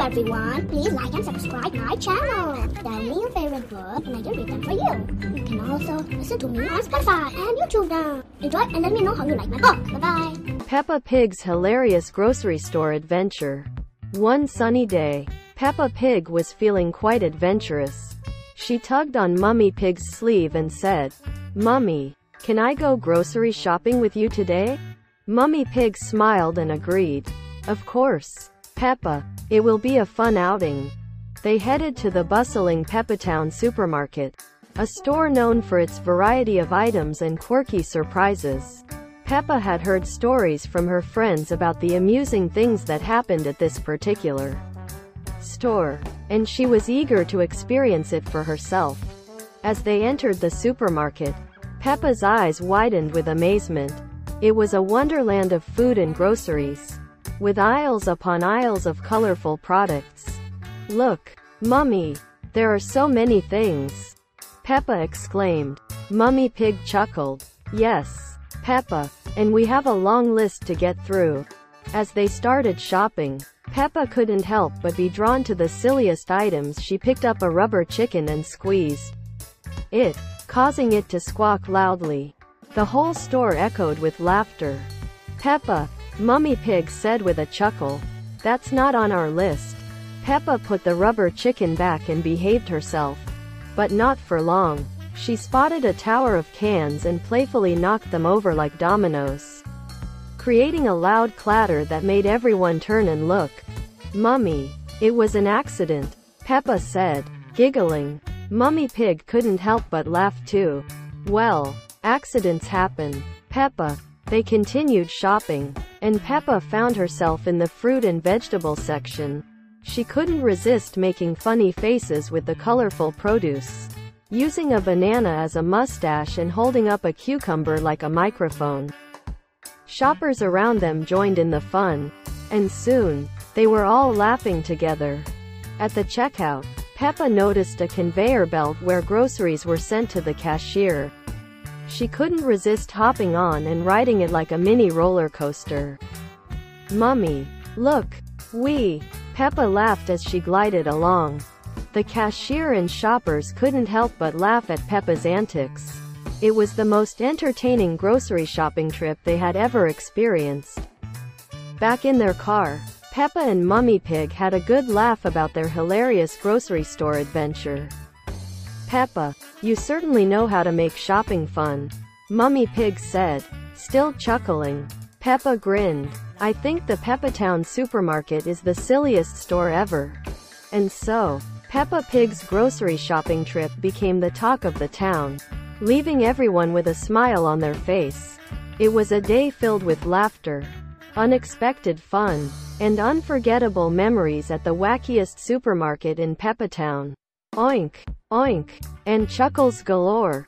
Everyone, please like and subscribe my channel. Tell me your favorite word and I will read them for you. You can also listen to me on Spotify and YouTube now. Enjoy and let me know how you like my book. Bye bye. Peppa Pig's hilarious grocery store adventure. One sunny day, Peppa Pig was feeling quite adventurous. She tugged on Mummy Pig's sleeve and said, Mummy, can I go grocery shopping with you today? Mummy Pig smiled and agreed. Of course. Peppa, it will be a fun outing. They headed to the bustling Peppatown supermarket, a store known for its variety of items and quirky surprises. Peppa had heard stories from her friends about the amusing things that happened at this particular store, and she was eager to experience it for herself. As they entered the supermarket, Peppa's eyes widened with amazement. It was a wonderland of food and groceries with aisles upon aisles of colorful products. Look, Mummy, there are so many things. Peppa exclaimed. Mummy Pig chuckled. Yes, Peppa, and we have a long list to get through. As they started shopping, Peppa couldn't help but be drawn to the silliest items she picked up a rubber chicken and squeezed it, causing it to squawk loudly. The whole store echoed with laughter. Peppa, Mummy Pig said with a chuckle. That's not on our list. Peppa put the rubber chicken back and behaved herself. But not for long. She spotted a tower of cans and playfully knocked them over like dominoes, creating a loud clatter that made everyone turn and look. Mummy, it was an accident, Peppa said, giggling. Mummy Pig couldn't help but laugh too. Well, accidents happen. Peppa, they continued shopping, and Peppa found herself in the fruit and vegetable section. She couldn't resist making funny faces with the colorful produce. Using a banana as a mustache and holding up a cucumber like a microphone. Shoppers around them joined in the fun. And soon, they were all laughing together. At the checkout, Peppa noticed a conveyor belt where groceries were sent to the cashier. She couldn't resist hopping on and riding it like a mini roller coaster. Mummy, look, we, Peppa laughed as she glided along. The cashier and shoppers couldn't help but laugh at Peppa's antics. It was the most entertaining grocery shopping trip they had ever experienced. Back in their car, Peppa and Mummy Pig had a good laugh about their hilarious grocery store adventure. Peppa, you certainly know how to make shopping fun. Mummy Pig said, still chuckling. Peppa grinned. I think the Peppatown supermarket is the silliest store ever. And so, Peppa Pig's grocery shopping trip became the talk of the town, leaving everyone with a smile on their face. It was a day filled with laughter, unexpected fun, and unforgettable memories at the wackiest supermarket in Peppatown. Oink! Oink! And chuckles galore.